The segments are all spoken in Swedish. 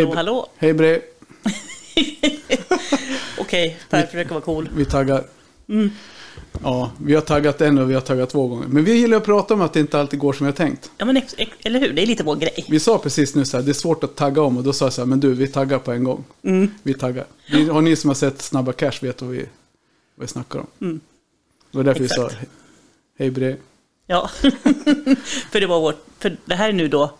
Hej, Hallå, hallå. Hej bre, Okej, Per försöker vara cool. vi taggar. Mm. Ja, vi har taggat en och vi har taggat två gånger. Men vi gillar att prata om att det inte alltid går som vi har tänkt. Ja, men ex, ex, eller hur? Det är lite vår grej. Vi sa precis nu så här, det är svårt att tagga om och då sa jag så här, men du, vi taggar på en gång. Mm. Vi taggar. Vi, har ni som har sett Snabba Cash vet vad vi, vad vi snackar om. Mm. Det var därför vi Exakt. sa, he- hej bre. Ja, för det var vårt... För det här är nu då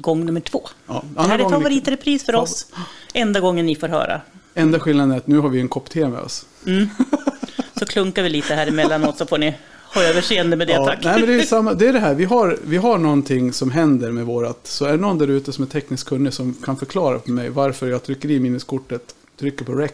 gång nummer två. Ja, Det här är favoritrepris för oss. Enda gången ni får höra. Enda skillnaden är att nu har vi en kopp te med oss. Så klunkar vi lite här emellanåt så får ni ha överseende med det, Ja, tack. nej, men det, är samma, det är det här, vi har, vi har någonting som händer med vårat. Så är det någon där ute som är tekniskt kunnig som kan förklara för mig varför jag trycker i minneskortet, trycker på rec,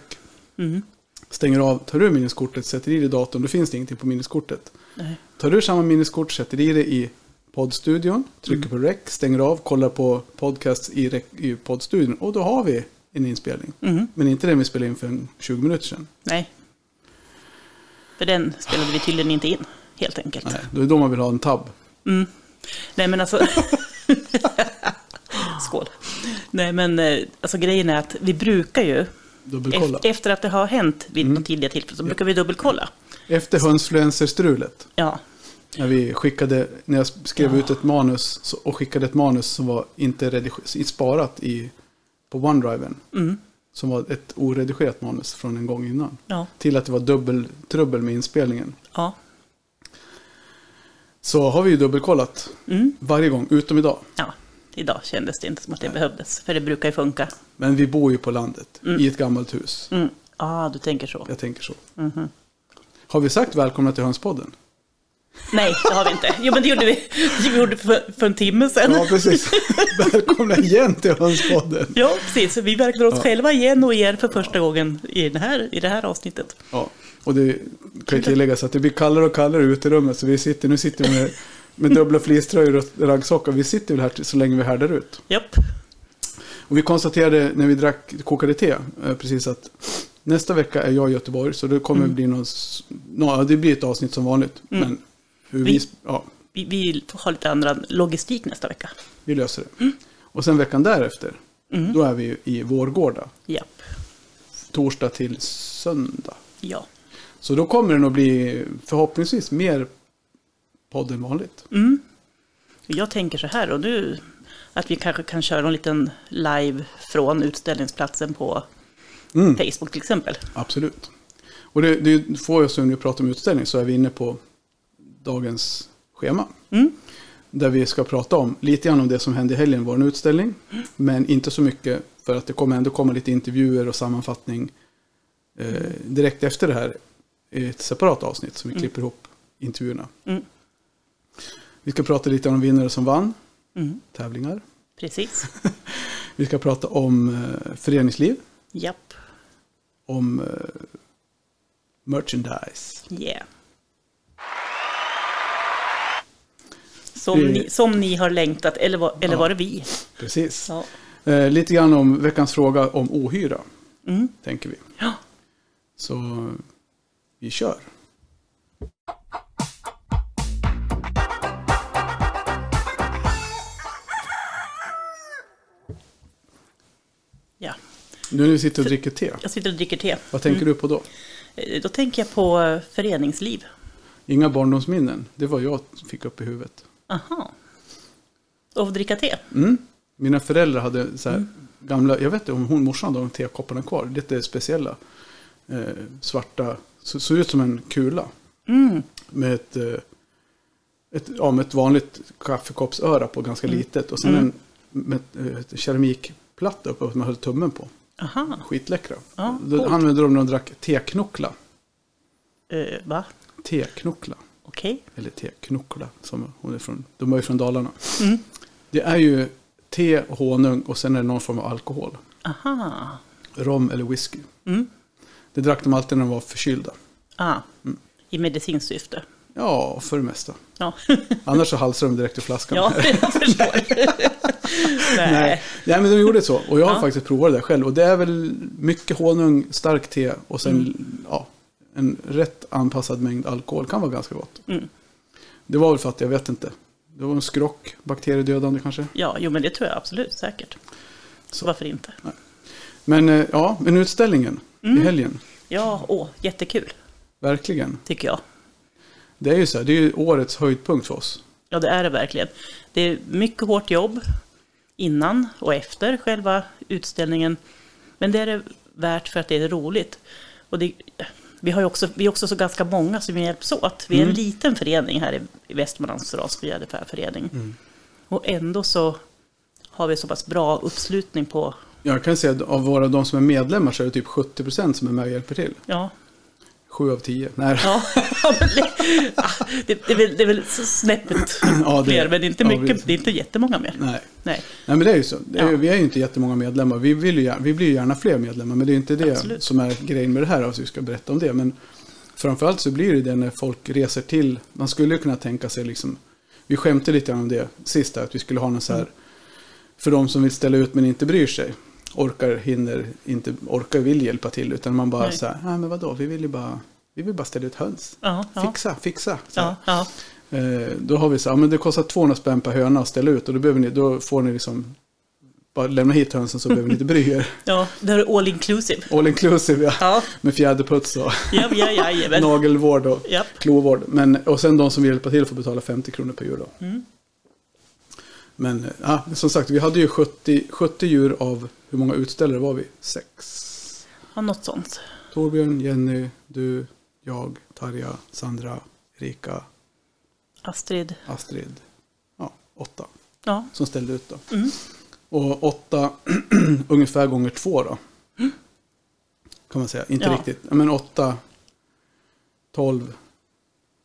Mm. stänger av, tar ur minneskortet, sätter i det i datorn, då finns det ingenting på minneskortet. Nej. Tar du samma minneskort, sätter i det i poddstudion, trycker Mm. på rec, stänger av, kollar på podcast i, rec, i poddstudion och då har vi en inspelning. Mhm. Men inte den vi spelade in för en 20 minuter sedan. Nej. För den spelade vi tydligen inte in, helt enkelt. Nej, då är det då man vill ha en tab. Mm. Nej men alltså... Skål. Nej men eh, alltså grejen är att vi brukar ju, Dubbelkolla. ef- efter att det har hänt vid Mm. något tidigare tillfälle, så brukar vi dubbelkolla. Efter hönsfluencerstrulet. Ja, När vi skickade, när jag skrev ut ett manus och skickade ett manus som var inte rediger- sparat i, på OneDriven. mm. Som var ett oredigerat manus från en gång innan. ja, Till att det var dubbeltrubbel med inspelningen. ja. Så har vi ju dubbelkollat Mm. varje gång, utom idag. ja. Idag kändes det inte som att det behövdes, för det brukar ju funka. Men vi bor ju på landet, Mm. i ett gammalt hus. Mm. ah, du tänker så. Jag tänker så. Mhm. Har vi sagt välkomna till Hönspodden? Nej, det har vi inte. Jo, men det gjorde vi, det gjorde för, för en timme sedan. Ja, precis. välkomna igen till Hönspodden. Ja, precis. Vi verkar oss Ja. själva igen och er för första gången i, den här, i det här avsnittet. Ja, och det kan ju tilläggas att det blir kallare och kallare ute i rummet. Så vi sitter, nu sitter vi med, med dubbla fleecetröjor och raggsockar. Vi sitter väl här så länge vi härdar ut. Japp. Och vi konstaterade när vi drack, kokade te eh, precis att nästa vecka är jag i Göteborg. Så det kommer bli någon, ja, det blir ett avsnitt som vanligt. Mm. Men hur vi, Vi- ja, Vi, vi har lite andra logistik nästa vecka. vi löser det. Och sen veckan därefter, Mm. då är vi i Vårgårda. Japp. Torsdag till söndag. Ja. Så då kommer det nog bli förhoppningsvis mer podd än vanligt. Mm. Jag tänker så här, och nu att vi kanske kan köra en liten live från utställningsplatsen på Mm. Facebook till exempel. Absolut. Och det, det får oss, när vi pratar om utställning, så är vi inne på dagens schema. Mm. Där vi ska prata om lite grann om det som hände i helgen, vår utställning. Men inte så mycket, för att det kommer ändå komma lite intervjuer och sammanfattning eh, direkt efter det här. i ett separat avsnitt som vi klipper ihop intervjuerna. Mm. Vi ska prata lite om vinnare som vann Mm. tävlingar. Precis. Vi ska prata om eh, föreningsliv, Japp. om eh, merchandise. Yeah. Som, Vi- ni, som ni har längtat, eller var, eller Ja. var det vi? Precis. Ja. Eh, lite grann om veckans fråga om ohyra, Mm. tänker vi. ja. Så vi kör. ja. Nu när vi sitter och dricker te, Jag sitter och dricker te. vad tänker du på då? Eh, Då tänker jag på föreningsliv. Inga barndomsminnen, det var jag fick upp i huvudet. Aha. Och dricka te. Mm. Mina föräldrar hade så här gamla, jag vet inte om hon morsan hade de tekopparna kvar, lite speciella. Eh, svarta, så, såg ut som en kula. Mm. Med ett, eh, ett, ja, med ett vanligt kaffekoppsöra på, ganska litet. Och sen Mm. en med ett, ett keramikplatta uppe som man höll tummen på. Aha. Skitläckra. Ja, Då använde de när de drack teknockla. Eh, va? Teknockla. Okej. Eller teknockla. Som hon är från, de var ju från Dalarna. Mm. Det är ju te, honung och sen är det någon form av alkohol. Aha. Rom eller whisky. Mm. Det drack de alltid när de var förkylda. Ah. Mm. I medicinskt syfte. Ja, för det mesta. Ja, Annars så halsade de direkt i flaskan. ja jag förstår. Nej. Nej. Nej, men de gjorde så. Och jag har Ja. faktiskt provat det där själv. Och det är väl mycket honung, starkt te och sen Mm. ja, en rätt anpassad mängd alkohol. Kan vara ganska gott. Mm. Det var väl för att jag vet inte. Det var en skrock, bakteriedödande kanske. Ja, jo men det tror jag absolut säkert. Så. varför inte? Men eh, ja, men utställningen Mm. i helgen. Ja, åh, jättekul Verkligen. tycker jag. Det är ju så här, det är ju årets höjdpunkt för oss. Ja, det är det verkligen. Det är mycket hårt jobb innan och efter själva utställningen. Men det är det värt för att det är roligt. Och det, vi, har också, vi är också så ganska många som hjälps åt. Vi är en liten förening här i, Västmanlands rasbegärligförening. Och ändå så har vi så pass bra uppslutning på, Jag kan säga att av våra de som är medlemmar så är det typ 70% som är med och hjälper till. ja, Sju av tio. Nej. Ja, det, ah, det, det, är väl, det är väl snäppet Ja, det- fler, men det är inte ja, mycket, precis. det är inte jättemånga mer. Nej. Nej. Nej, men det är ju så. Det är, Ja. Vi är ju inte jättemånga medlemmar. Vi, vill ju, vi blir ju gärna fler medlemmar, men det är inte det Absolut. som är grejen med det här. Alltså, vi ska berätta om det. Men framförallt så blir det det när folk reser till. Man skulle ju kunna tänka sig liksom. Vi skämtade lite om det sist, att vi skulle ha någon så här. Mm. För de som vill ställa ut men inte bryr sig. Orkar, hinner, inte orkar, vill hjälpa till. Utan man bara Nej. så här, nej men vadå, vi vill ju bara, vi vill bara ställa ut höns. Ja, Fixa, fixa. Ja, Eh, då har vi så här, men det kostar 200 spänn per höna att ställa ut och då, behöver ni, då får ni liksom bara lämna hit hönsen så behöver ni inte bry er. ja, det är all inclusive. All inclusive ja. Ja, Med fjäderputs och ja, ja, nagelvård och Japp. klovård. Men, och sen de som vill hjälpa till får betala 50 kronor per djur då. Mm. Men ja, som sagt, vi hade ju 70, 70 djur av, hur många utställare var vi? Sex. Ja, något sånt. Torbjörn, Jenny, du, jag, Tarja, Sandra, Erika, Astrid. Astrid. Ja, åtta. Ja, som ställde ut då. Mm. Och åtta ungefär gånger två då. Kan man säga. Inte Ja. riktigt. Men åtta, tolv,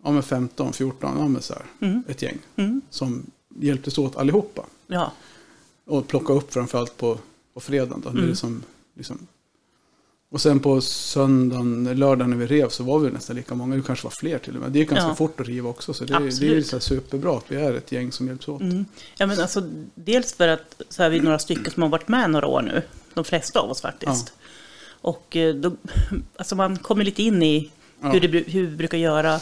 ja men 15, 14, ja men så här. Mm. Ett gäng mm. som hjälptes åt allihopa. ja, Och plocka upp framförallt på, på fredagen då. Mm. det som, liksom. Och sen på söndagen, lördagen när vi rev så var vi nästan lika många. Det kanske var fler till och med. Det gick ganska Ja. fort att riva också. Så det, är- det är så här superbra att vi är ett gäng som hjälps åt. mm. ja, men alltså dels för att så är vi några stycken som har varit med några år nu. De flesta av oss faktiskt. Och eh, då, alltså man kommer lite in i Ja. hur, det, hur vi brukar göra.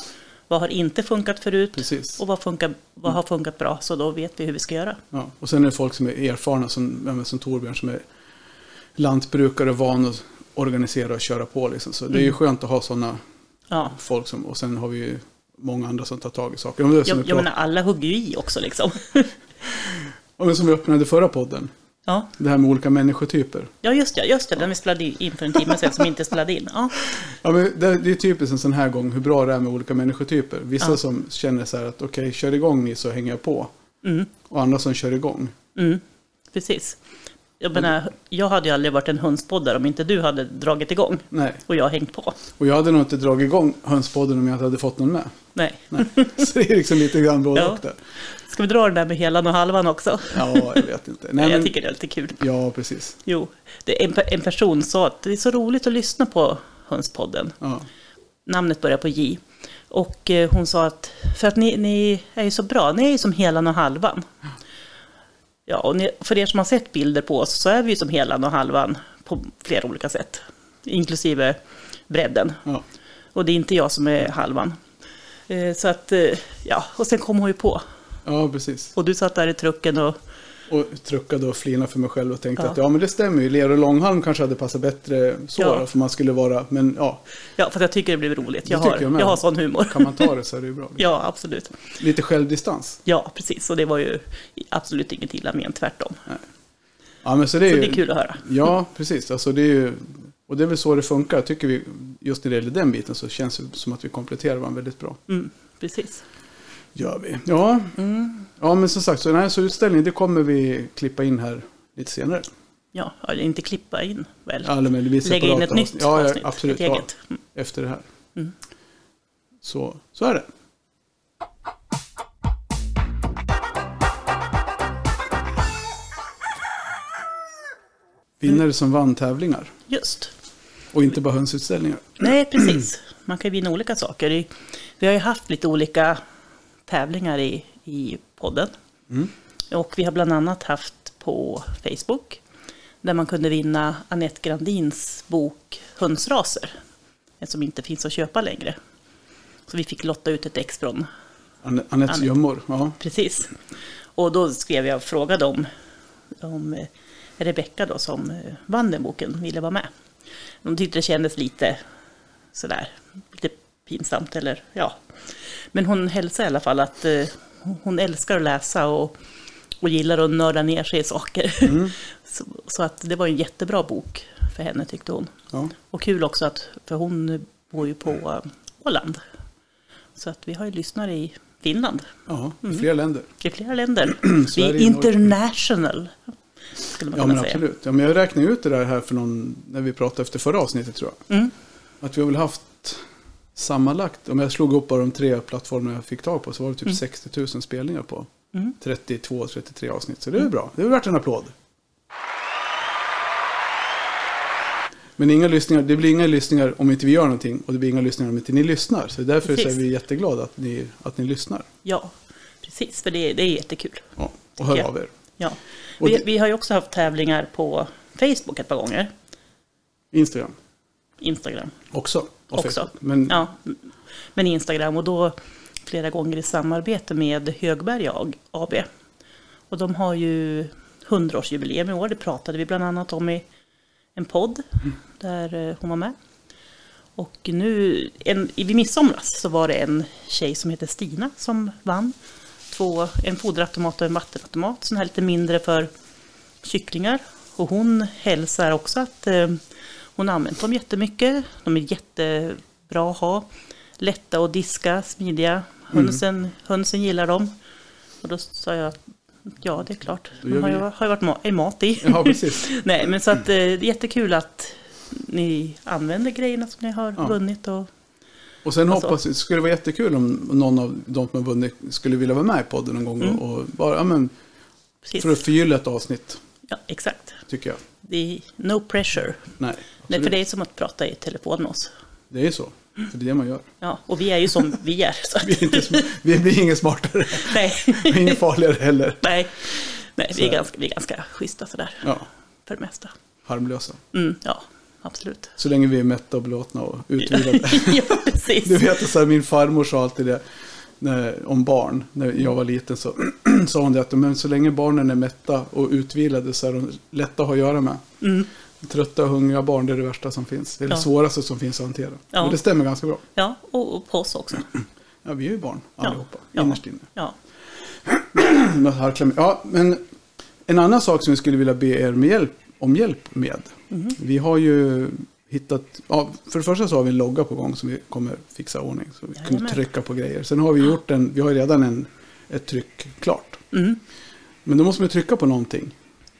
Vad har inte funkat förut? Precis. Och vad, funkar, vad har funkat bra? Så då vet vi hur vi ska göra. Ja, och sen är det folk som är erfarna som, som Torbjörn som är lantbrukare och van att organisera och köra på. Liksom. Så det är ju Mm. skönt att ha sådana Ja, folk som, och sen har vi ju många andra som tar tag i saker. Jag, jag menar alla hugger ju i också liksom. och som vi öppnade förra podden. Ja, Det här med olika människotyper. ja just det, just det, den vi spelade in för en timme sedan som inte spelade in. Ja, Ja, men det, det är typiskt en sån här gång hur bra det är med olika människotyper. Vissa Ja. som känner så här att okej, kör igång ni så hänger jag på. mm, Och andra som kör igång. mm, precis. Jag menar, jag hade ju aldrig varit en hönspoddare om inte du hade dragit igång Nej, och jag hängt på. och jag hade nog inte dragit igång hönspodden om jag inte hade fått någon med. Nej. Nej. Så det är liksom lite grann både Ja. och där. Ska vi dra den där med helan och halvan också? Ja, jag vet inte. Nej, jag men, tycker det är lite kul. ja, precis. Jo, en, en person sa att det är så roligt att lyssna på Hönspodden. Ja. Namnet börjar på J. Och eh, hon sa att, för att ni, ni är ju så bra, ni är ju som helan och halvan. Ja, och ni, för er som har sett bilder på oss så är vi ju som helan och halvan på flera olika sätt. Inklusive bredden. Ja. Och det är inte jag som är halvan. Eh, så att, eh, ja, och sen kom hon ju på. Ja, precis. Och du satt där i trucken och, Och truckade och flinade för mig själv och tänkte Ja. att ja, men det stämmer ju. Ler och långhalm kanske hade passat bättre så. Ja. då, För man skulle vara, men ja, ja, för jag tycker det blir roligt. Jag Det har, jag jag, har sån humor. kan man ta det så är det ju bra. Ja, absolut. Lite självdistans. Ja, precis. Och det var ju absolut inget illa men tvärtom. Ja, men så det är Så ju... det är kul att höra. Ja, precis. Alltså det är ju... Och det är väl så det funkar. Tycker vi, just när det gäller den biten så känns det som att vi kompletterar varandra väldigt bra. Mm, precis. Gör vi. Ja, Mm. ja men som sagt, så den här så utställningen det kommer vi klippa in här lite senare. Ja, eller inte klippa in väl. Ja, men vi Lägga in ett separata nytt avsnitt. ja, ja, avsnitt. absolut. Ett Ja, eget. Mm. efter det här. Mm. Så, så är det. Vinnare som vann tävlingar. Just. Och inte bara hönsutställningar. Nej, precis. Man kan ju vinna olika saker. Vi har ju haft lite olika tävlingar i, i podden. Mm. Och vi har bland annat haft på Facebook. Där man kunde vinna Annette Grandins bok Hönsraser. Som inte finns att köpa längre. Så vi fick lotta ut ett ex från Anne- Anettes Anette. gömmor. Ja. Precis. Och då skrev jag och frågade om, om eh, Rebecka då som eh, vann den boken ville vara med. De tyckte det kändes lite sådär, lite pinsamt eller ja. Men hon hälsade i alla fall att eh, hon älskar att läsa och, och gillar att nörda ner sig i saker. Mm. så, så att det var en jättebra bok för henne tyckte hon. Ja. Och kul också att, för hon bor ju på Åland. Så att vi har ju lyssnare i Finland, Ja, i flera länder. i flera länder. vi är international, skulle man Ja, kunna men säga. absolut. Ja, men jag räknade ut det där här för någon, när vi pratade efter förra avsnittet tror jag. Mm. Att vi har väl haft sammanlagt, om jag slog upp de tre plattformar jag fick tag på, så var det typ 60 000 spelningar på Mm. 32-33 avsnitt. Så det är bra. Det är värt en applåd. Men inga lyssningar, det blir inga lyssningar om inte vi gör någonting och det blir inga lyssningar om inte ni lyssnar. Så därför så är vi jätteglada att ni, att ni lyssnar. Ja, precis, för det, det är jättekul. Ja, och hör Ja. av er. Ja. Vi, det- vi har ju också haft tävlingar på Facebook ett par gånger. Instagram Instagram också. Också. Men Ja, men Instagram och då flera gånger i samarbete med Högberg AB. Och de har ju 100-årsjubileum i år, det pratade vi bland annat om i en podd där eh, hon var med. Och nu, en, i vid midsomras så var det en tjej som heter Stina som vann. Två, en foderautomat och en vattenautomat, sån här lite mindre för kycklingar. Och hon hälsar också att eh, hon har använt dem jättemycket. De är jättebra att ha. Lätta att diska, smidiga. Hönsen, hönsen gillar dem. Och då sa jag att ja, det är klart. De har vi- ju har ju varit ma- mat i. Ja, precis. Nej, men så att eh, det är jättekul att ni använder grejerna som ni har Ja. vunnit. Och, Och sen Alltså. hoppas det skulle vara jättekul om någon av de som har vunnit skulle vilja vara med i podden någon gång Mm. och, och bara, ja, men, precis. för att förgylla ett avsnitt, Ja, exakt. tycker jag. Det är no pressure. Nej, Nej, för det är som att prata i telefon med oss. det är så. För det är det man gör. Ja, och vi är ju som vi är. Vi, är inte, vi blir inget smartare, nej, och inget farligare heller. nej, nej vi, är ganska, vi är ganska schyssta sådär, Ja, för det mesta. harmlösa. Mm, ja, absolut. Så länge vi är mätta och belåtna och utvilade. ja, precis. Du vet, så här, min farmor sa alltid det om barn. När jag var liten så sa hon det att men så länge barnen är mätta och utvilade så är de lätta att ha att göra med. Mm, Trötta och hungriga barn det är det värsta som finns. Det är det Ja. svåraste som finns att hantera. Ja. Och det stämmer ganska bra. ja, och, på oss också. Ja, vi är ju barn allihopa, Ja. innerst inne. Ja, Ja, men en annan sak som vi skulle vilja be er med hjälp, om hjälp med. Mhm. Vi har ju hittat, ja, för det första så har vi en logga på gång som vi kommer fixa i ordning. Så vi kan trycka på grejer. Sen har vi gjort en, vi har ju redan en, ett tryck klart. mm, Men då måste man trycka på någonting.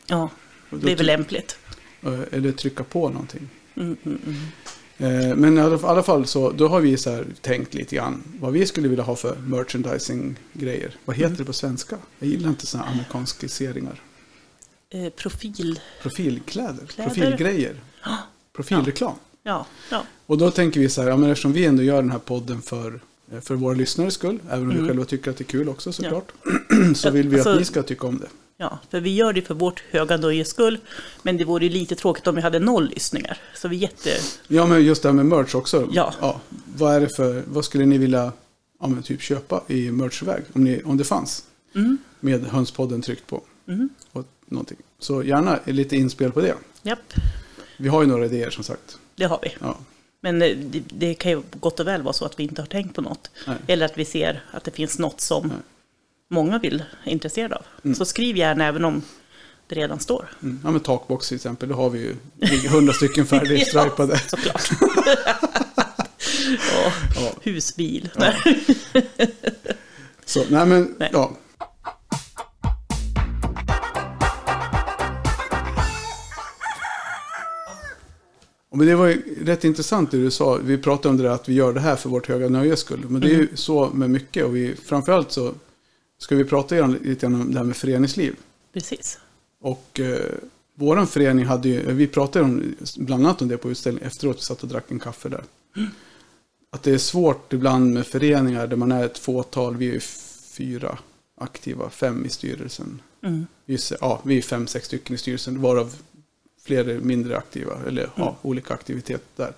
ja det är väl lämpligt. eh, Eller trycka på någonting. Mm, mm, mm. Eh, Men i alla, fall så, då har vi så här tänkt lite grann vad vi skulle vilja ha för merchandising-grejer. Vad heter Mm. det på svenska? Jag gillar inte sådana amerikaniseringar. Eh, profil, Profilkläder, Kläder. profilgrejer, profilreklam. ja, ja, Och då tänker vi så här, ja, men eftersom vi ändå gör den här podden för, för våra lyssnares skull, även om vi Mm. själva tycker att det är kul också såklart, så Ja, vill vi att alltså- ni ska tycka om det. ja, för vi gör det för vårt höga nöjes skull. Men det vore ju lite tråkigt om vi hade noll lyssningar. Så vi jätte... Ja, men just det här med merch också. Ja. vad, är det för, vad skulle ni vilja ja, men typ köpa i merchväg, om, ni, om det fanns, Mm, med Hönspodden tryckt på? mm, Och någonting. Så gärna lite inspel på det. japp, Vi har ju några idéer som sagt. det har vi. Ja. Men eh, det, det kan ju gott och väl vara så att vi inte har tänkt på något. Nej. Eller att vi ser att det finns något som Nej. många vill är intresserade av. Mm. Så skriv gärna även om det redan står. Mm. ja, men takbox till exempel, då har vi ju hundra stycken färdigstripade. Ja, såklart. ja, Ja. husbil. Ja. Så, nej men, Nej. ja. Men det var ju rätt intressant det du sa. Vi pratade om det där att vi gör det här för vårt höga nöjes skull. Men det är ju så med mycket. Och vi, framförallt så ska vi prata lite grann om det här med föreningsliv. Precis. Och eh, våran förening hade ju, vi pratade om, bland annat om det på utställningen efteråt, vi satt och drack en kaffe där. Att det är svårt ibland med föreningar där man är ett fåtal, vi är fyra aktiva, fem i styrelsen. Mm. Se- ja, vi är fem, sex stycken i styrelsen, varav fler är mindre aktiva, eller ja, olika aktiviteter där.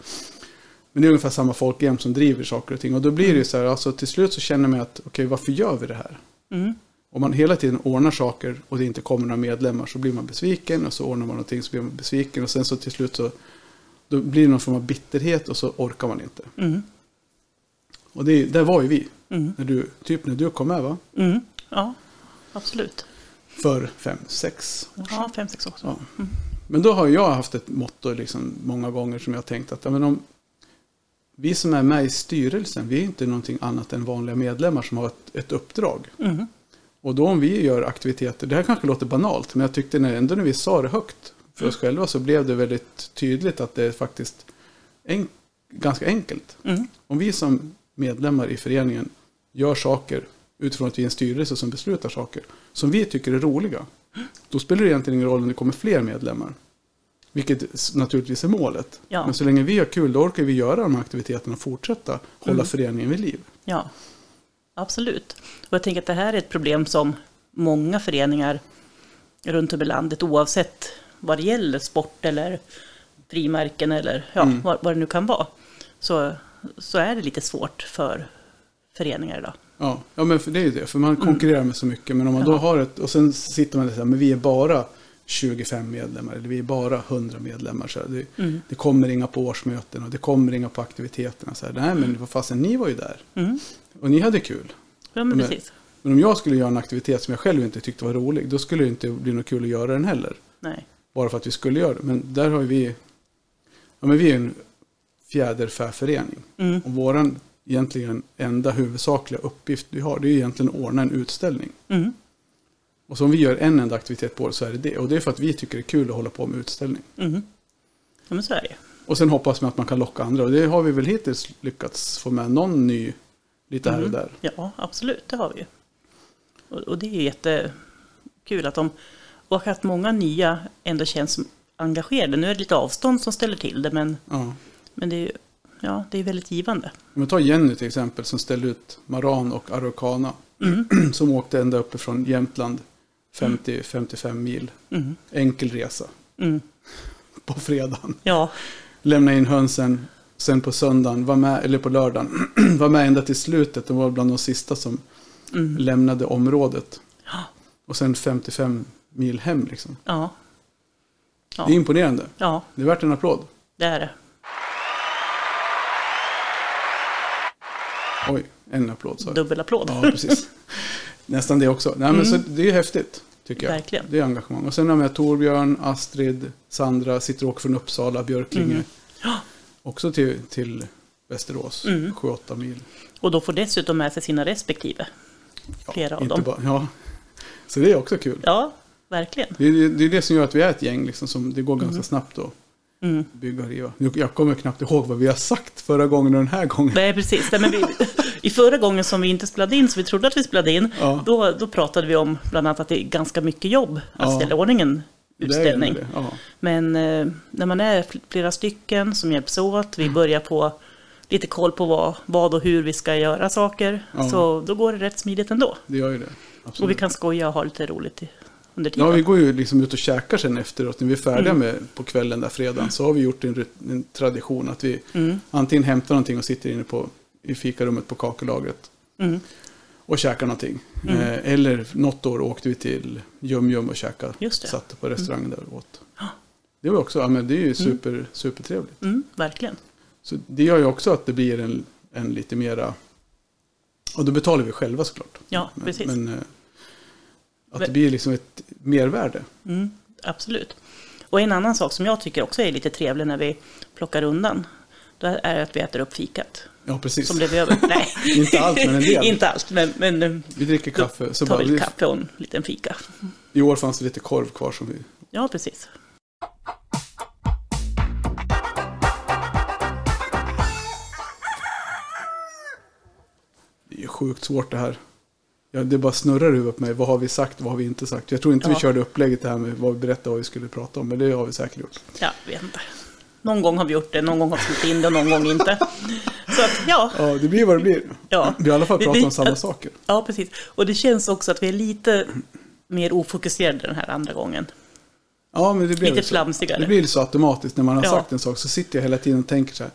Men det är ungefär samma folk jämt som driver saker och ting. Och då blir det ju så här, alltså till slut så känner man att, okej, varför gör vi det här? Mm. Om man hela tiden ordnar saker och det inte kommer några medlemmar så blir man besviken och så ordnar man någonting så blir man besviken och sen så till slut så då blir det någon form av bitterhet och så orkar man inte. Mm. Och det, där var ju vi. Mm. När du, typ när du kom med va? Mm. Ja, absolut. För fem, sex år sedan. Ja, fem, sex år. Ja. Men då har jag haft ett motto liksom många gånger som jag har tänkt att ja, men om vi som är med i styrelsen, vi är inte någonting annat än vanliga medlemmar som har ett, ett uppdrag. Mm. Och då om vi gör aktiviteter, det här kanske låter banalt, men jag tyckte när, ändå när vi sa det högt för oss själva så blev det väldigt tydligt att det är faktiskt en, ganska enkelt. Mm. Om vi som medlemmar i föreningen gör saker utifrån att vi är en styrelse som beslutar saker som vi tycker är roliga. Då spelar det egentligen ingen roll om det kommer fler medlemmar. Vilket naturligtvis är målet. Ja. Men så länge vi har kul då orkar vi göra de här aktiviteterna och fortsätta hålla Mm. föreningen vid liv. Ja, absolut. Och jag tänker att det här är ett problem som många föreningar runt om i landet, oavsett vad det gäller, sport eller frimärken eller ja, Mm. vad, vad det nu kan vara, så, så är det lite svårt för föreningar idag. Ja, ja men för det är ju det. För man konkurrerar med så mycket. Men om man då Mm. Har ett, och sen sitter man där och säger, men vi är bara 25 medlemmar. Eller vi är bara 100 medlemmar. Så det, Mm. det kommer inga på årsmöten och det kommer inga på aktiviteterna. Så här, Nej men vad fasen, ni var ju där. Mm. Och ni hade kul. Ja, men Men- precis. Men om jag skulle göra en aktivitet som jag själv inte tyckte var rolig. Då skulle det inte bli något kul att göra den heller. Nej. Bara för att vi skulle göra det. Men där har vi, ja men vi är en fjäderfäförening. Mm. Och våran egentligen enda huvudsakliga uppgift vi har, det är ju egentligen att ordna en utställning. Mm. Och så om vi gör en enda aktivitet på året så är det det. Och det är för att vi tycker det är kul att hålla på med utställning. Mm. Ja, men så är det. Och sen hoppas man att man kan locka andra. Och det har vi väl hittills lyckats få med någon ny lite här och där. Ja, absolut, det har vi. Och, och det är jättekul att de, och att många nya ändå känns engagerade. Nu är det lite avstånd som ställer till det, men, Ja. men det är ju ja, det är väldigt givande. Om vi tar Jenny till exempel som ställde ut Maran och Araucana. Mm. Som åkte ända uppifrån Jämtland 50-55 mil. Mm. Enkel resa Mm. på fredagen. Ja, Lämna in hönsen. Sen på söndagen, var med, eller på lördagen, var med ända till slutet. De var bland de sista som mm. lämnade området. Ja. Och sen 55 mil hem liksom. ja. Det är Ja, imponerande. ja, Det är värt en applåd. det är det. Oj, en applåd sa jag. Dubbelapplåd. Ja, precis. Nästan det också. Nej, men så, det är häftigt, tycker jag. Mm. Verkligen. Det är engagemang. Och sen har med Torbjörn, Astrid, Sandra, sitter och åker från Uppsala, Björklinge. Mm. Ja. Också till, till Västerås, Mm. 7-8 mil. Och då får dessutom med sig sina respektive. Ja, Flera av dem. Bara, ja. Så det är också kul. Ja, verkligen. Det, är, det är det som gör att vi är ett gäng, liksom, som det går ganska Mm. snabbt att Mm. bygga och riva. Jag kommer knappt ihåg vad vi har sagt förra gången och den här gången. Nej, precis. Nej, men vi, I förra gången som vi inte spelade in, så vi trodde att vi spelade in, Ja. då, då pratade vi om bland annat att det är ganska mycket jobb att Ja. ställa i ordning en Det utställning. det, Ja. Men eh, när man är fl- flera stycken som hjälps åt, Mm. vi börjar på lite koll på vad, vad och hur vi ska göra saker, så då går det rätt smidigt ändå. Det gör ju det. Absolut. Och vi kan skoja och ha lite roligt under tiden. Ja, vi går ju liksom ut och käkar sen efteråt. När vi är färdiga Mm. med på kvällen där fredagen så har vi gjort en, en tradition att vi Mm, antingen hämtar någonting och sitter inne på, i fikarummet på kakelagret mm, och käkar någonting. Mm. Eh, eller något år åkte vi till Jum Jum och käkade. Satt på restaurangen där och åt. Ja. Det var också, ja men det är ju super, supertrevligt. mm, verkligen. Så det gör ju också att det blir en, en lite mera, och då betalar vi själva såklart. Ja, Men, precis. men eh, att det blir liksom ett mervärde. Mm, absolut. Och en annan sak som jag tycker också är lite trevlig när vi plockar undan, då är att vi äter upp fikat Ja, precis. som blev över. Nej, Inte allt, men en del. inte allt, men, men eh, Vi dricker kaffe. Så tar bara, vi, kaffe och en liten fika. I år fanns det lite korv kvar som vi... Ja, precis. Det är sjukt svårt det här. Ja, det bara snurrar i huvudet på mig. Vad har vi sagt? Vad har vi inte sagt? Jag tror inte vi Ja. körde upplägget det här med vad vi berättade vad vi skulle prata om. Men det har vi säkert gjort. Ja, vet inte. Någon gång har vi gjort det, någon gång har vi skrivit in det och någon gång inte. Så att, ja, Ja, det blir vad det blir. Ja. Vi har i alla fall pratat om samma saker. ja, precis. Och det känns också att vi är lite mer ofokuserade den här andra gången. Ja, men det blir Lite så. flamsigare. Det blir så automatiskt när man har Ja. sagt en sak. Så sitter jag hela tiden och tänker så här.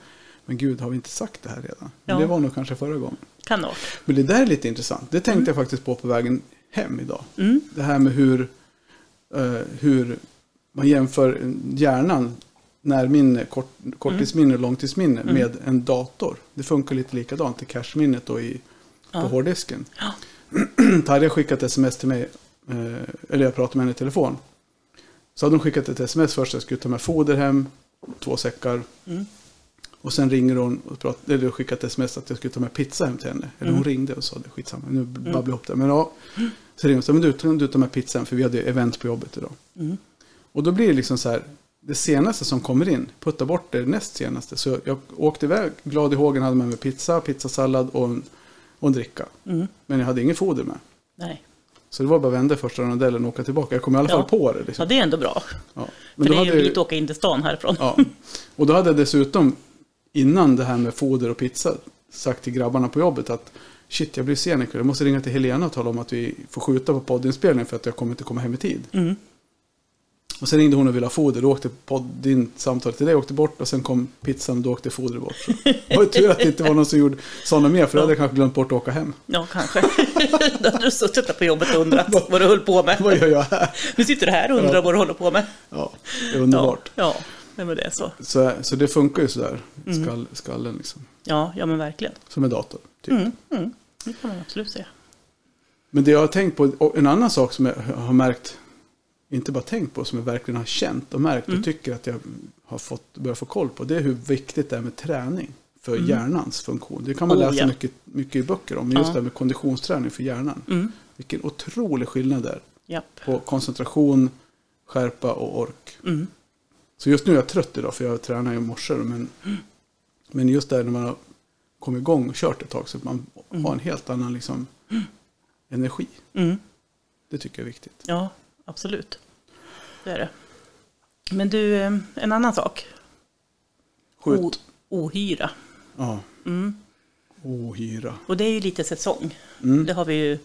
Men gud, har vi inte sagt det här redan? Men Ja. det var nog kanske förra gången. Kan det vara. Men det där är lite intressant. Det tänkte Mm. jag faktiskt på på vägen hem idag. Mm. Det här med hur, eh, hur man jämför hjärnan, närminne, kort, korttidsminne och långtidsminne Mm. med en dator. Det funkar lite likadant i cache-minnet och i, Ja. på hårddisken. Ja. Tarja skickat sms till mig, eh, eller jag pratade med henne i telefon. Så hade hon skickat ett sms först, jag skulle ta med foder hem, två säckar. Mm. Och sen ringer hon och pratar, eller skickat ett sms att jag skulle ta med pizza hem till henne. Eller hon Mm. ringde och sa det, skitsamma, nu babblar jag ihop det. Men ja, så ringde hon och sa, men du, kan du ta med pizza hem för vi hade event på jobbet idag. Mm. Och då blir det liksom så här, det senaste som kommer in, putta bort det näst senaste. Så jag åkte iväg, glad i hågen, hade med mig pizza, pizzasallad och en, och en dricka. Mm. Men jag hade ingen foder med. Nej. Så det var bara att vända första rondellen och åka tillbaka. Jag kom i alla fall Ja. på det. Ja, Liksom. det är ändå bra. Ja. För det är ju hade lite att åka in till stan härifrån. ja. Och då hade jag dessutom, innan det här med foder och pizza, sagt till grabbarna på jobbet att shit, jag blir sen ikväll. Jag måste ringa till Helena och tala om att vi får skjuta på poddinspelningen för att jag kommer inte komma hem i tid. Mm. Och sen ringde hon och ville ha foder. Då åkte podd, din samtal till dig åkte bort och sen kom pizzan och då åkte fodret bort. Det var tur att det inte var någon som gjorde sådana mer för då hade jag kanske glömt bort att åka hem. Ja, kanske. Då hade du suttit där på jobbet och undrat vad du höll på med. Vad gör jag här? Nu sitter du här och undrar Ja. vad du håller på med. Ja, det är underbart. Ja, ja. Nej, men det är så. Så, så det funkar ju sådär, Mm. skall, skallen liksom. Ja, ja men verkligen. Som en dator. Typ. Mm, mm. Det kan man absolut säga. Men det jag har tänkt på, en annan sak som jag har märkt, inte bara tänkt på, som jag verkligen har känt och märkt Mm. och tycker att jag har fått, börjat få koll på, det är hur viktigt det är med träning för Mm. hjärnans funktion. Det kan man Oh, läsa ja. mycket, mycket i böcker om, men just Ja. det här med konditionsträning för hjärnan. Mm. Vilken otrolig skillnad det är Japp. på koncentration, skärpa och ork. Mm. Så just nu är jag trött idag för jag tränar i morse. Men, men just där när man har kommit igång och kört ett tag så att man har en helt annan liksom, energi. Mm. Det tycker jag är viktigt. Ja, absolut. Det är det. Men du, eh, en annan sak. Skjut. O- ohyra. Ja. Mm. Ohyra. Och det är ju lite säsong. Mm. Det har vi ju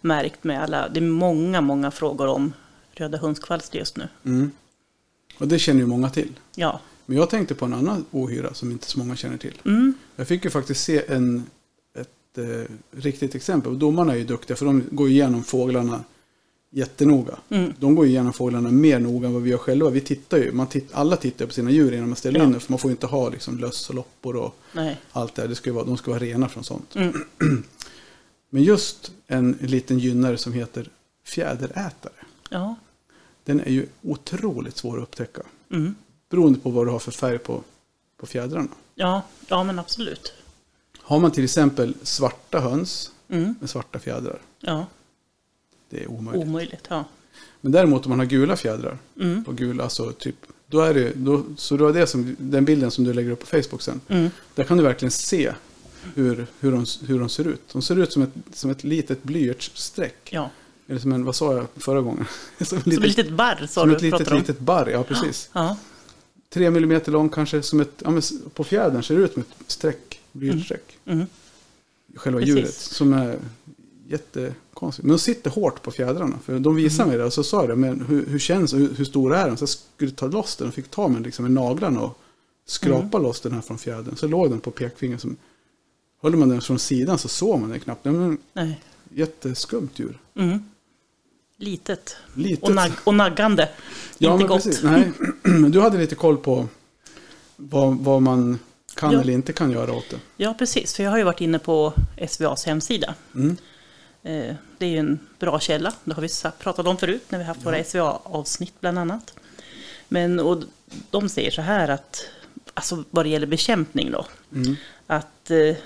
märkt med alla. Det är många, många frågor om röda hundskvalster just nu. Mm. Och det känner ju många till. Ja. Men jag tänkte på en annan ohyra som inte så många känner till. Mm. Jag fick ju faktiskt se en, ett eh, riktigt exempel. Och domarna är ju duktiga för de går igenom fåglarna jättenoga. Mm. De går igenom fåglarna mer noga än vad vi gör själva. Vi tittar ju, man titt, alla tittar på sina djur innan man ställer Ja. in det. För man får ju inte ha liksom, löss och loppor och Nej. allt det här. Det ska vara, de ska vara rena från sånt. Mm. Men just en liten gynnare som heter fjäderätare. Ja. Den är ju otroligt svår att upptäcka. Mm. Beroende på vad du har för färg på, på fjädrarna. Ja. ja, men absolut. Har man till exempel svarta höns Mm. med svarta fjädrar. Ja, Det är omöjligt. omöjligt. Ja. Men däremot om man har gula fjädrar. Mm. På gula, alltså typ. Då är det, då, så då är det som, den bilden som du lägger upp på Facebook sen. Mm. Där kan du verkligen se hur, hur, de, hur de ser ut. De ser ut som ett, som ett litet blyertsstreck. Ja. Eller som en, vad sa jag förra gången? som ett Som ett litet, litet barr sa som du ett litet, om. litet barr, ja precis. Ja. Tre millimeter lång kanske, som ett, ja, på fjädern ser det ut som ett streck, blyertsstreck. Mm. Själva Precis. djuret, som är jättekonstigt. Men de sitter hårt på fjädrarna. För de visade Mm. mig det och så sa jag det, men hur, hur känns och hur, hur stora är de? Så jag skulle ta loss den och fick ta med liksom med naglarna och skrapa Mm. loss den här från fjädern. Så låg den på pekfingret. Som, håller man den från sidan så såg man den knappt. Det var en Nej. jätteskumt djur. Mm. Litet. Litet. Och, nag- och naggande. ja, Inte gott. precis. Nej, men du hade lite koll på vad, vad man kan Ja. eller inte kan göra åt det. Ja, precis. För jag har ju varit inne på SVAs hemsida. Mm. Eh, Det är ju en bra källa. Det har vi pratat om förut när vi haft våra SVA-avsnitt bland annat. Men och de säger så här att, alltså vad det gäller bekämpning då, Mm. att eh,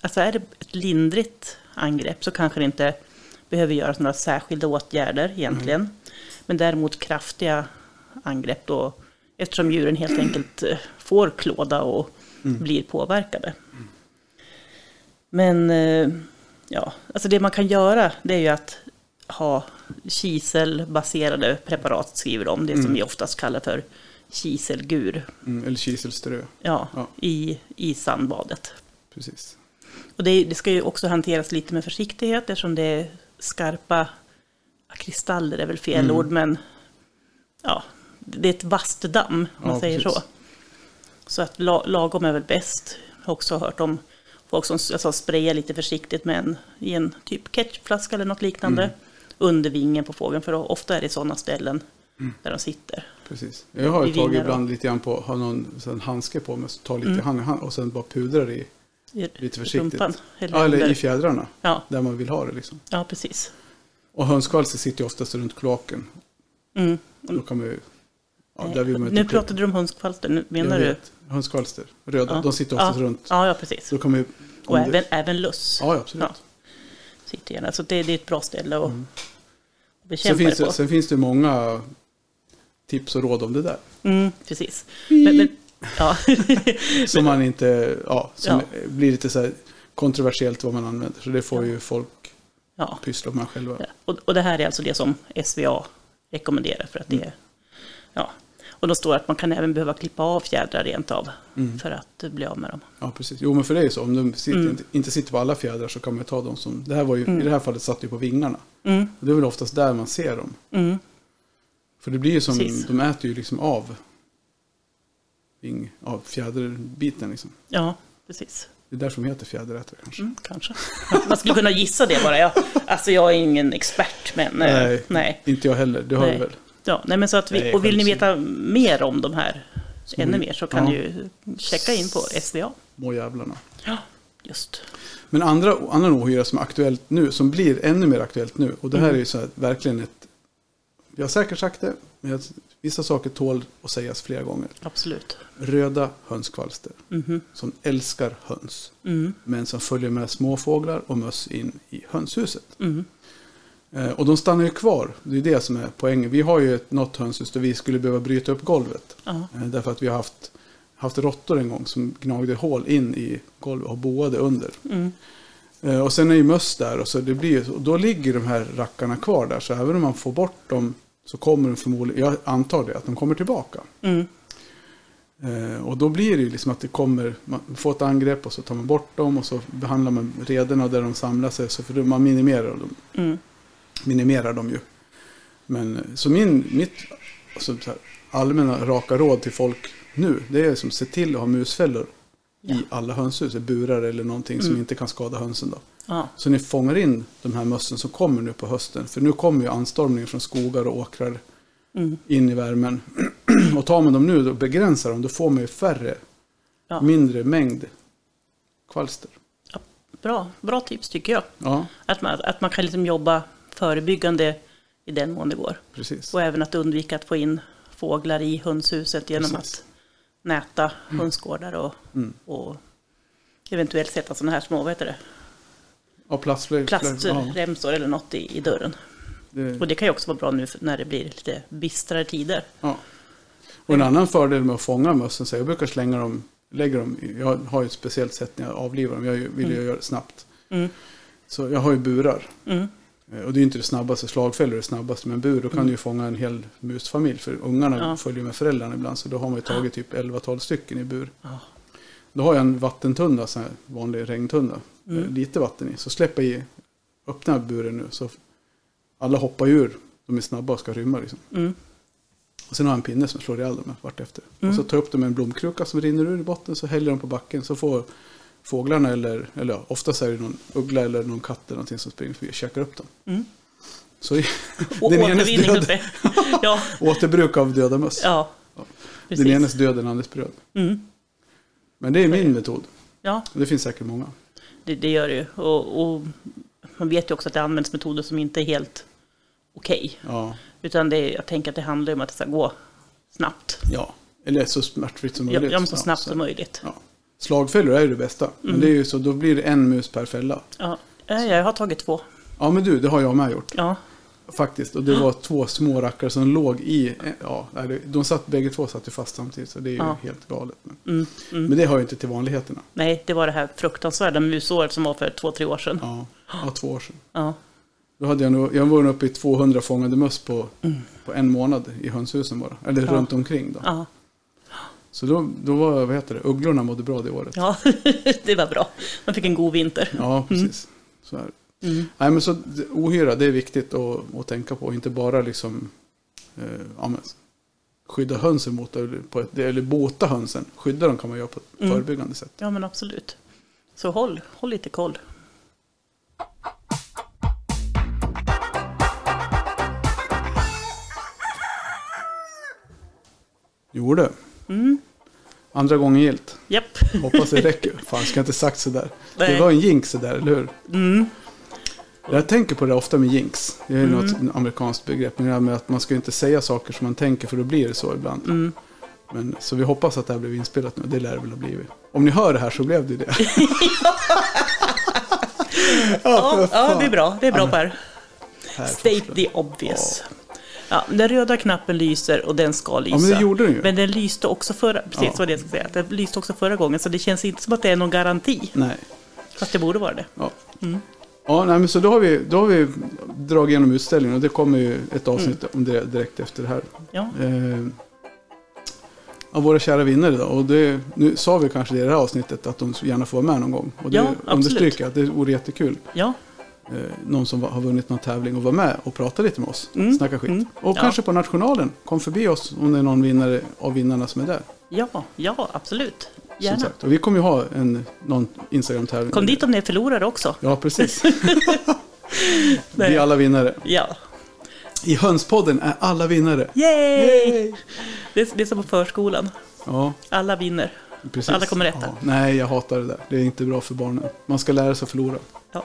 alltså är det ett lindrigt angrepp så kanske det inte behöver göras några särskilda åtgärder egentligen. Men däremot kraftiga angrepp då, eftersom djuren helt enkelt eh, får klåda och blir påverkade. Men eh, ja, alltså det man kan göra det är ju att ha kiselbaserade preparat skriver de, det som vi oftast kallar för kiselgur. Mm. Eller kiselströ. Ja, Ja. I, i sandbadet. Precis. Och det, det ska ju också hanteras lite med försiktighet eftersom det är skarpa kristaller är väl fel Mm. ord, men ja, det är ett vasst damm om man Ja, säger precis. så. Så att la, lagom är väl bäst. Jag har också hört om folk som alltså, sprayar lite försiktigt med en, i en typ ketchupflaska eller något liknande. Mm. under vingen på fågeln. För ofta är det sådana ställen Mm. där de sitter. Precis. Jag har tagit ibland lite grann på, har någon sån handske på mig, så tar lite Mm. hand och sen bara pudrar i, I Lite försiktigt. rumpan, Eller ja, eller i fjädrarna, ja, där man vill ha det liksom. ja, precis. Och hönskvalster sitter ju oftast runt kloaken. Mm. Då kan man ju, ja, Nej, där vill man ju nu pratade du om hönskvalster, menar du? Hönskvalster, röda, Ja. de sitter oftast ja. runt. Ja, ja, precis. Då kan man ju, Och det- även, även löss Ja, absolut. Ja. sitter gärna. Så det, det är ett bra ställe att Mm. Sen bekämpa finns, det på. sen finns det många tips och råd om det där. Mm, precis. Men, men, ja. Som man inte, ja, som Ja. blir lite så kontroversiellt vad man använder. Så det får ju folk ja. pyssla med själva. Och, och det här är alltså det som SVA rekommenderar för att det är, ja. Och då står att man kan även behöva klippa av fjädrar rent av Mm. för att bli av med dem. Ja, precis. Jo, men för det är ju så. Om de sitter, Mm. inte, sitter på alla fjädrar så kan man ta dem som... Det här var ju, Mm. I det här fallet satt ju på vingarna. Mm, Och det är väl oftast där man ser dem. mm, För det blir ju som, Precis. de äter ju liksom av, ving, av fjäderbiten liksom. ja, precis. Det är där som heter fjäderätare kanske. Mm, kanske. Man skulle kunna gissa det bara. Jag, alltså jag är ingen expert, men eh, Nej. nej. Inte jag heller, det har Nej. du väl? Ja, nej, men så att vi, Nej, och vill ni veta mer om de här, Så ännu mer, så kan ja. ni ju checka in på SVA. Må jävlarna. Ja, just. Men andra, annan ohyra som är aktuellt nu, som blir ännu mer aktuellt nu. Och det här Mm. är ju så här, verkligen ett... Vi har säkert sagt det, men jag- vissa saker tål att sägas flera gånger. Absolut. Röda hönskvalster, Mhm. som älskar höns. Mm, Men som följer med småfåglar och möss in i hönshuset. mm, Eh, och de stannar ju kvar, det är det som är poängen. Vi har ju ett, något hönshus där vi skulle behöva bryta upp golvet. Eh, därför att vi har haft, haft råttor en gång som gnagde hål in i golvet och boade under. mm, Eh, Och sen är ju möss där och, så det blir, och då ligger de här rackarna kvar där. Så även om man får bort dem så kommer de förmodligen, jag antar det, att de kommer tillbaka. mm, Eh, och då blir det ju liksom att det kommer, man får ett angrepp och så tar man bort dem och så behandlar man rederna där de samlar sig. Så för man minimerar dem, mm, minimerar dem ju. Men eh, så min, mitt alltså, så här, allmänna raka råd till folk nu, det är som se till att ha musfällor Ja. i alla hönshus, burar eller någonting som Mm. inte kan skada hönsen då. Ja, Så ni fångar in de här mössen som kommer nu på hösten. För nu kommer ju anstormningen från skogar och åkrar mm, in i värmen. och tar man dem nu och begränsar dem, då får man ju färre, ja. mindre mängd kvalster. Bra, bra tips tycker jag. Ja, Att man, att man kan liksom jobba förebyggande i den mån det går. precis. Och även att undvika att få in fåglar i hönshuset genom Precis. att näta hönsgårdar och, Mm. och eventuellt sätta sådana här små, vad heter det, Ja, plastremsor eller något i, i dörren. det, Och det kan ju också vara bra nu när det blir lite bistrare tider. ja. Och en annan fördel med att fånga mössen, så jag brukar slänga dem, lägga dem, jag har ju ett speciellt sätt när jag avlivar dem, jag vill ju Mm. göra det snabbt. Mm, Så jag har ju burar. mm, Eh, Och det är inte det snabbaste, slagfällor är det snabbaste, men bur, då kan Mm. du ju fånga en hel musfamilj. För ungarna Ja. följer med föräldrarna ibland, så då har man ju tagit typ 11-12 stycken i bur. ja, Då har jag en vattentunna, så här vanlig regntunna, Mm. lite vatten i. Så släpper jag i, öppnar buren nu, så alla hoppar ur, de är snabba och ska rymma liksom. mm, Och sen har jag en pinne som slår ihjäl dem vartefter. Mm. Och så tar jag upp dem med en blomkruka som rinner ur i botten, så häller de på backen, så får fåglarna eller, eller ja, oftast är det någon uggla eller någon katt eller någonting som springer förbi och käkar upp dem. mm. Så Och Den återvinning död. Ja, återbruk av döda möss. ja. Den Precis. enes död, den andres bröd. Mm. Men det är min metod. Ja, Det finns säkert många. Det, det gör det ju. Och, och man vet ju också att det används metoder som inte är helt okej. Ja, Utan det, jag tänker att det handlar om att det ska gå snabbt. ja. Eller så smärtfritt som möjligt. ja, men så snabbt så- som möjligt. Ja. Slagfällor är ju det bästa. Men Mm. det är ju så, då blir det en mus per fälla. Ja, jag har tagit två. Ja men du, det har jag med gjort. Ja, Faktiskt. Och det var två små rackare som låg i, ja, de satt, bägge två satt ju fast samtidigt. Så det är ju Ja. helt galet. Men, mm, mm. men det hör ju inte till vanligheterna. Nej, det var det här fruktansvärda musåret som var för två, tre år sedan. Ja, ja två år sedan. Ja, Då hade jag nog, jag var nog uppe i 200 fångade möss på, Mm. på en månad i hönshusen bara. Eller Ja. runt omkring då. ja, Så då, då var, vad heter det, ugglorna mådde bra det året. ja. det var bra. Man fick en god vinter. Ja, precis. Så här. Mm. Nej, men så, ohyra, det är viktigt att, att tänka på. Inte bara liksom, eh, ja, men, skydda hönsen mot på ett, eller bota hönsen. Skydda dem kan man göra på ett mm. förebyggande sätt. Ja, men absolut. Så håll, håll lite koll. Jo du. Mm. Andra gången gilt. Japp. Hoppas det räcker. Fan, ska jag inte sagt sådär. Nej. Det var en jinx sådär, eller hur? Mm. Jag tänker på det ofta med jinx. Det är Mm. något amerikanskt begrepp. Men det här med att man ska inte säga saker som man tänker för då blir det så ibland. Mm. Men, så vi hoppas att det här blev inspelat nu. Det lär det väl ha blivit. Om ni hör det här så blev det det. Ja, ja, det är bra. Det är bra Ja, Per. State the obvious. Ja, den röda knappen lyser och den ska lysa. Ja, men det gjorde den ju. Men den lyste också förra, precis Ja. vad det jag säga. Den lyste också förra gången, så det känns inte som att det är någon garanti. Nej. Fast det borde vara det. Ja. Mm. Ja, nej, men så då har, vi, då har vi dragit igenom utställningen och det kommer ju ett avsnitt Mm. om det direkt efter det här. Ja, Eh, av våra kära vinnare då. Och det, nu sa vi kanske det i det här avsnittet att de gärna får vara med någon gång. Och det Ja, understryker att det vore jättekul. ja, Eh, någon som har vunnit någon tävling och vara med och prata lite med oss. Mm, Snacka skit. mm, Och ja. kanske på nationalen. Kom förbi oss om det är någon vinnare av vinnarna som är där. ja, ja, absolut. Som Gärna. sagt. Och vi kommer ju ha en, någon Instagram-tävling. Kom dit om ni är förlorare också. Ja, precis. Vi är alla vinnare. Ja. I Hönspodden är alla vinnare. Yay! Det, är, det är som på förskolan. Ja, Alla vinner. precis. Alla kommer rätta. Ja. Nej, jag hatar det där. Det är inte bra för barnen. Man ska lära sig att förlora. Ja.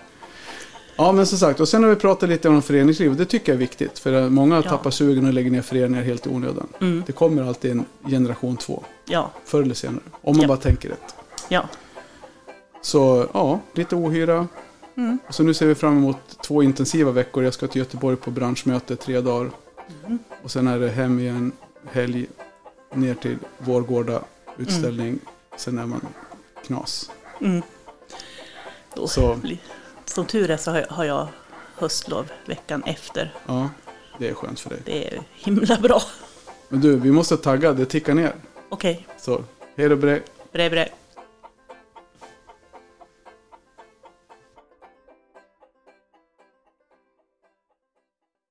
Ja, men som sagt. Och sen har vi pratat lite om föreningsliv. Det tycker jag är viktigt. För många Ja. tappar sugen och lägger ner föreningar helt i onödan. Mm. Det kommer alltid en generation två. Ja, Förr eller senare. Om man Ja. bara tänker rätt. ja. Så ja, lite ohyra. Mm. Så nu ser vi fram emot två intensiva veckor. Jag ska till Göteborg på branschmöte tre dagar. Mm. Och sen är det hem igen, helg, ner till Vårgårda, utställning. Sen är man knas. Mm. Då, Så. Som tur är så har jag, höstlov veckan efter. Ja, det är skönt för dig. Det är himla bra. Men du, vi måste tagga, det tickar ner. Okej, Så, hej då bre. bre bre.